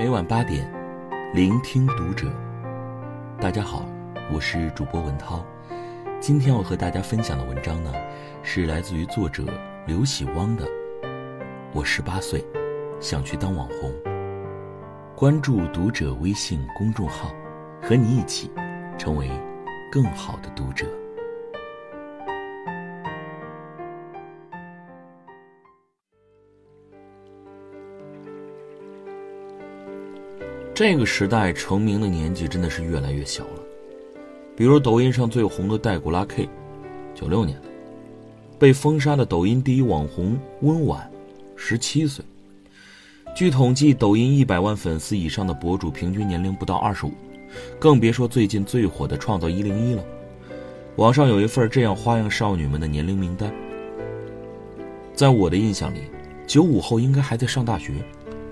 每晚八点，聆听读者。大家好，我是主播文涛。今天要和大家分享的文章呢，是来自于作者刘喜汪的《我十八岁，想去当网红》。关注读者微信公众号，和你一起成为更好的读者。这个时代成名的年纪真的是越来越小了，比如抖音上最红的戴古拉 K，九六年的，被封杀的抖音第一网红温婉，十七岁。据统计，抖音一百万粉丝以上的博主平均年龄不到二十五，更别说最近最火的《创造一零一》了。网上有一份这样花样少女们的年龄名单，在我的印象里，九五后应该还在上大学，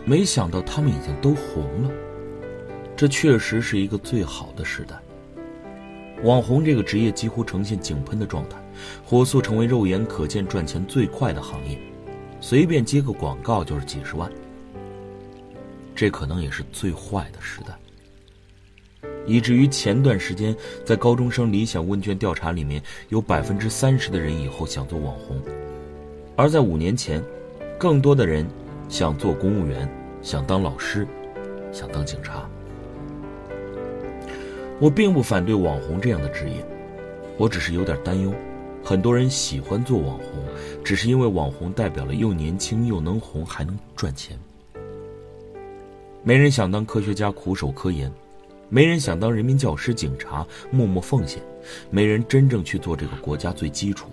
没想到他们已经都红了。这确实是一个最好的时代。网红这个职业几乎呈现井喷的状态，火速成为肉眼可见赚钱最快的行业，随便接个广告就是几十万。这可能也是最坏的时代，以至于前段时间在高中生理想问卷调查里面，有百分之三十的人以后想做网红，而在五年前，更多的人想做公务员，想当老师，想当警察。我并不反对网红这样的职业，我只是有点担忧。很多人喜欢做网红，只是因为网红代表了又年轻又能红还能赚钱。没人想当科学家苦守科研，没人想当人民教师、警察默默奉献，没人真正去做这个国家最基础、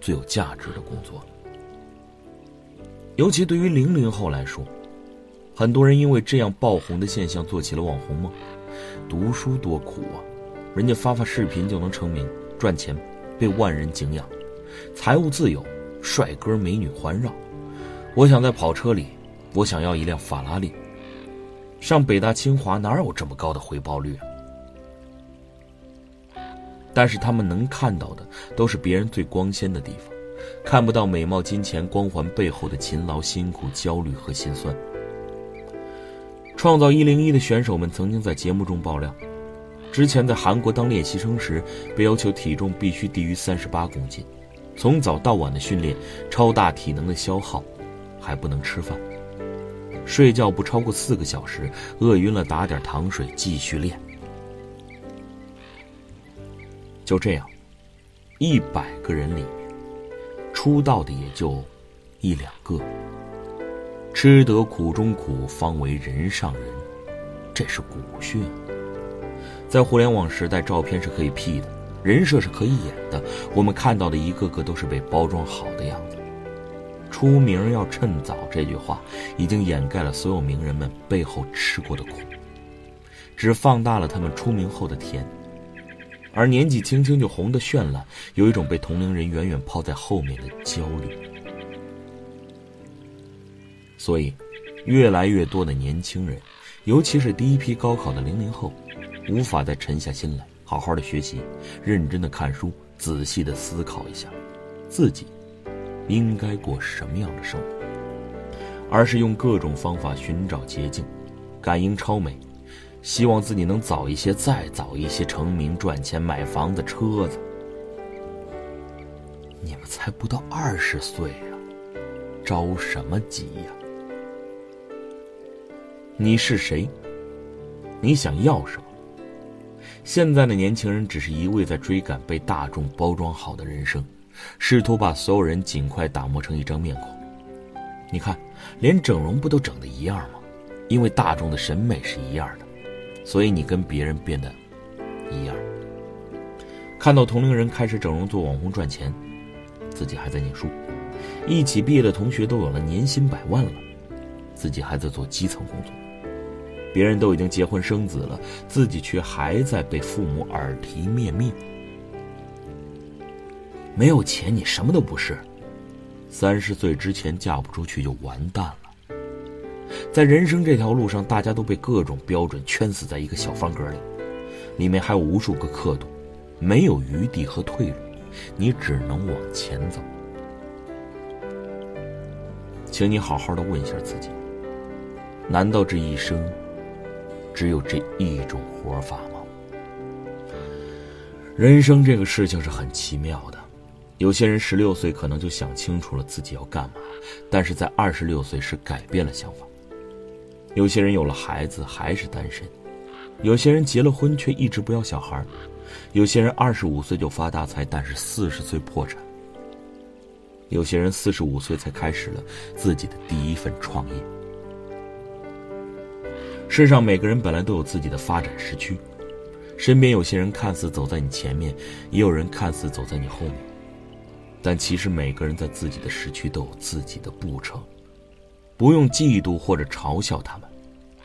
最有价值的工作。尤其对于零零后来说，很多人因为这样爆红的现象做起了网红梦。读书多苦啊，人家发发视频就能成名赚钱，被万人敬仰，财务自由，帅哥美女环绕。我想在跑车里，我想要一辆法拉利。上北大清华哪有这么高的回报率？但是他们能看到的都是别人最光鲜的地方，看不到美貌、金钱、光环背后的勤劳、辛苦、焦虑和心酸。创造一零一的选手们曾经在节目中爆料，之前在韩国当练习生时，被要求体重必须低于三十八公斤，从早到晚的训练，超大体能的消耗，还不能吃饭，睡觉不超过四个小时，饿晕了打点糖水继续练。就这样，一百个人里，出道的也就一两个。吃得苦中苦，方为人上人，这是古训。在互联网时代，照片是可以 P 的，人设是可以演的。我们看到的一个个都是被包装好的样子。出名要趁早这句话，已经掩盖了所有名人们背后吃过的苦，只放大了他们出名后的甜。而年纪轻轻就红得绚烂，有一种被同龄人远远抛在后面的焦虑。所以，越来越多的年轻人，尤其是第一批高考的零零后，无法再沉下心来好好的学习，认真的看书，仔细的思考一下，自己应该过什么样的生活，而是用各种方法寻找捷径，感应超美，希望自己能早一些、再早一些成名、赚钱、买房子、车子。你们才不到二十岁啊，着什么急呀？你是谁？你想要什么？现在的年轻人只是一味在追赶被大众包装好的人生，试图把所有人尽快打磨成一张面孔。你看，连整容不都整的一样吗？因为大众的审美是一样的，所以你跟别人变得一样。看到同龄人开始整容做网红赚钱，自己还在念书，一起毕业的同学都有了年薪百万了，自己还在做基层工作。别人都已经结婚生子了，自己却还在被父母耳提面命。没有钱，你什么都不是。三十岁之前嫁不出去就完蛋了。在人生这条路上，大家都被各种标准圈死在一个小方格里，里面还有无数个刻度，没有余地和退路，你只能往前走。请你好好的问一下自己。难道这一生只有这一种活法吗？人生这个事情是很奇妙的，有些人十六岁可能就想清楚了自己要干嘛，但是在二十六岁是改变了想法；有些人有了孩子还是单身；有些人结了婚却一直不要小孩；有些人二十五岁就发大财，但是四十岁破产；有些人四十五岁才开始了自己的第一份创业。世上每个人本来都有自己的发展时区，身边有些人看似走在你前面，也有人看似走在你后面，但其实每个人在自己的时区都有自己的步程，不用嫉妒或者嘲笑他们，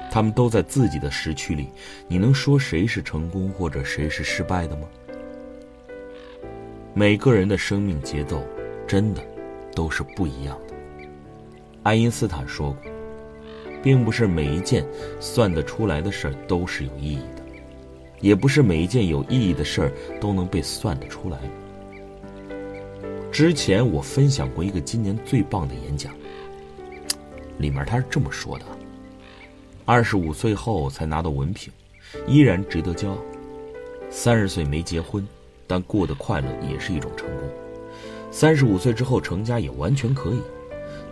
他们都在自己的时区里。你能说谁是成功或者谁是失败的吗？每个人的生命节奏真的都是不一样的。爱因斯坦说过。并不是每一件算得出来的事都是有意义的，也不是每一件有意义的事儿都能被算得出来。之前我分享过一个今年最棒的演讲，里面他是这么说的：二十五岁后才拿到文凭，依然值得骄傲；三十岁没结婚，但过得快乐也是一种成功；三十五岁之后成家也完全可以；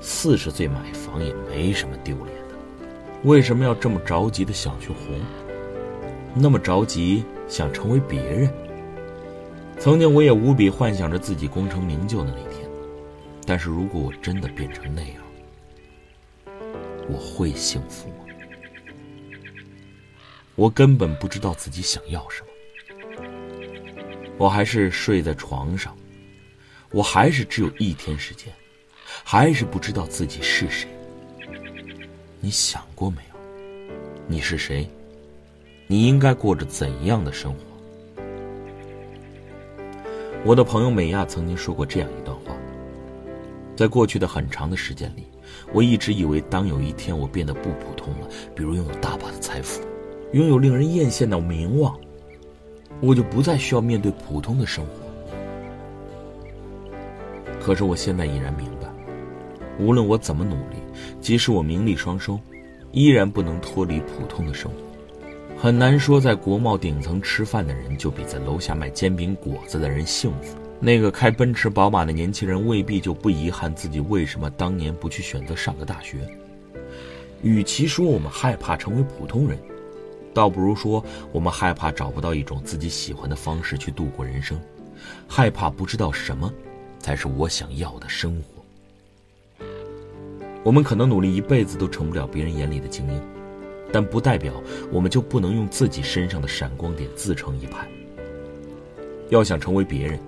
四十岁买房也没什么丢脸。为什么要这么着急的想去红？那么着急想成为别人？曾经我也无比幻想着自己功成名就的那天，但是如果我真的变成那样，我会幸福吗？我根本不知道自己想要什么，我还是睡在床上，我还是只有一天时间，还是不知道自己是谁。你想过没有？你是谁？你应该过着怎样的生活？我的朋友美亚曾经说过这样一段话：在过去的很长的时间里，我一直以为，当有一天我变得不普通了，比如拥有大把的财富，拥有令人艳羡的名望，我就不再需要面对普通的生活。可是我现在已然明白。无论我怎么努力，即使我名利双收，依然不能脱离普通的生活。很难说，在国贸顶层吃饭的人就比在楼下卖煎饼果子的人幸福。那个开奔驰宝马的年轻人未必就不遗憾自己为什么当年不去选择上个大学。与其说我们害怕成为普通人，倒不如说我们害怕找不到一种自己喜欢的方式去度过人生，害怕不知道什么才是我想要的生活。我们可能努力一辈子都成不了别人眼里的精英，但不代表我们就不能用自己身上的闪光点自成一派。要想成为别人，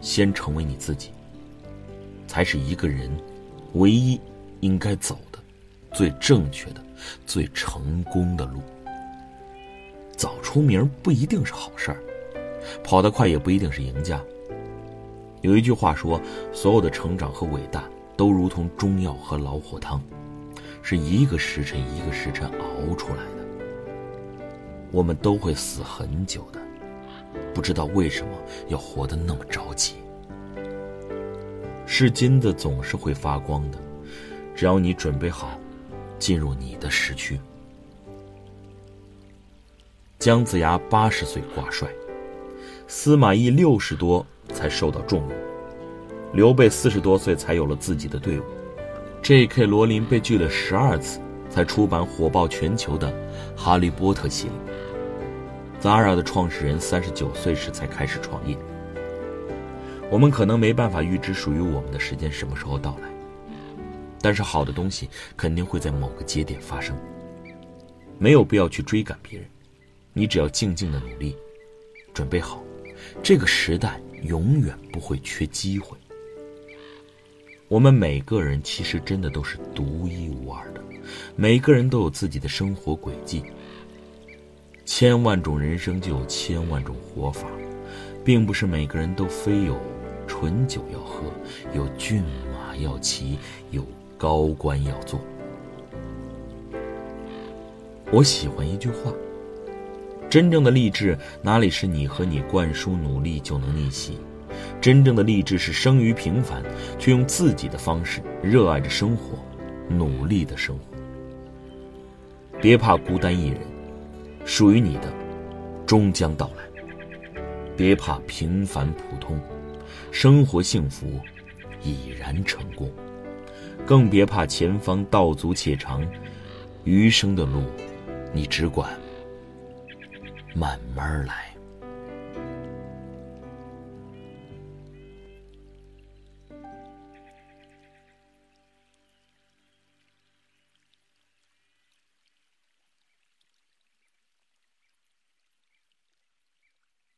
先成为你自己，才是一个人唯一应该走的最正确的、最成功的路。早出名不一定是好事儿，跑得快也不一定是赢家。有一句话说：“所有的成长和伟大。”都如同中药和老火汤，是一个时辰一个时辰熬出来的。我们都会死很久的，不知道为什么要活得那么着急。是金子总是会发光的，只要你准备好，进入你的时区。姜子牙八十岁挂帅，司马懿六十多才受到重用。刘备四十多岁才有了自己的队伍，J.K. 罗琳被拒了十二次，才出版火爆全球的《哈利波特》系列。Zara 的创始人三十九岁时才开始创业。我们可能没办法预知属于我们的时间什么时候到来，但是好的东西肯定会在某个节点发生。没有必要去追赶别人，你只要静静的努力，准备好，这个时代永远不会缺机会。我们每个人其实真的都是独一无二的，每个人都有自己的生活轨迹。千万种人生就有千万种活法，并不是每个人都非有醇酒要喝，有骏马要骑，有高官要做。我喜欢一句话：真正的励志，哪里是你和你灌输努力就能逆袭？真正的励志是生于平凡，却用自己的方式热爱着生活，努力的生活。别怕孤单一人，属于你的终将到来。别怕平凡普通，生活幸福已然成功。更别怕前方道阻且长，余生的路，你只管慢慢来。